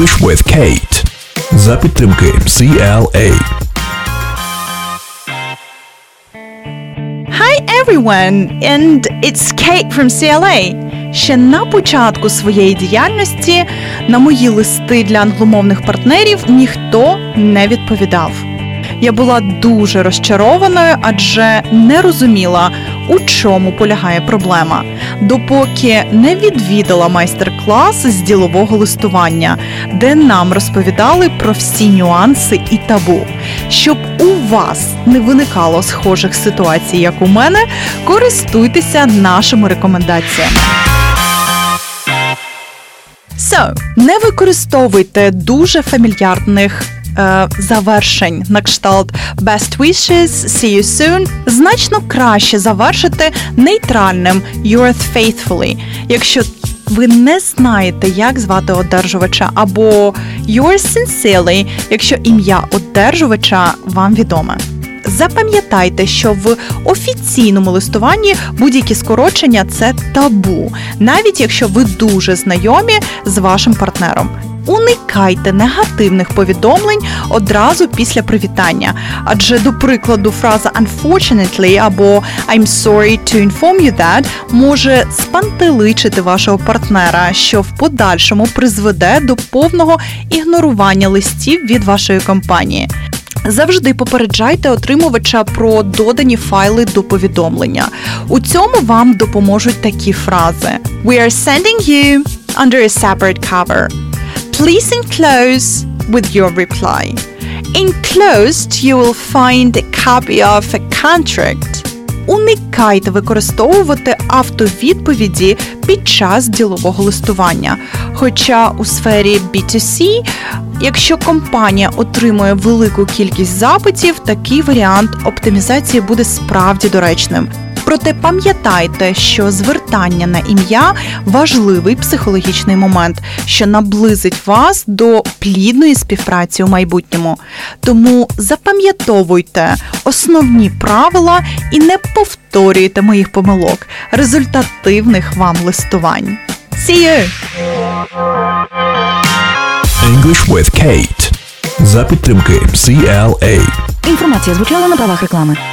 English with Kate. За підтримки CLA. Hi everyone, and it's Kate from CLA. Ще на початку своєї діяльності на мої листи для англомовних партнерів ніхто не відповідав. Я була дуже розчарованою, адже не розуміла, у чому полягає проблема, допоки не відвідала майстер-клас з ділового листування, де нам розповідали про всі нюанси і табу. Щоб у вас не виникало схожих ситуацій, як у мене, користуйтеся нашими рекомендаціями. So, не використовуйте дуже фамільярних завершень на кшталт best wishes, see you soon. Значно краще завершити нейтральним yours faithfully, якщо ви не знаєте, як звати одержувача, або yours sincerely, якщо ім'я одержувача вам відоме. Запам'ятайте, що в офіційному листуванні будь-які скорочення це табу, навіть якщо ви дуже знайомі з вашим партнером. Уникайте негативних повідомлень одразу після привітання. Адже, до прикладу, фраза unfortunately або I'm sorry to inform you that може спантеличити вашого партнера, що в подальшому призведе до повного ігнорування листів від вашої компанії. Завжди попереджайте отримувача про додані файли до повідомлення. У цьому вам допоможуть такі фрази: We are sending you under a separate cover. Please enclose with your reply. Enclosed you will find a copy of a contract. Уникайте використовувати автовідповіді під час ділового листування. Хоча у сфері B2C, якщо компанія отримує велику кількість запитів, такий варіант оптимізації буде справді доречним. Проте пам'ятайте, що звертання на ім'я важливий психологічний момент, що наблизить вас до плідної співпраці у майбутньому. Тому запам'ятовуйте основні правила і не повторюйте моїх помилок, результативних вам листувань. See you! English with Kate. За підтримки CLA. Інформація звучала на правах реклами.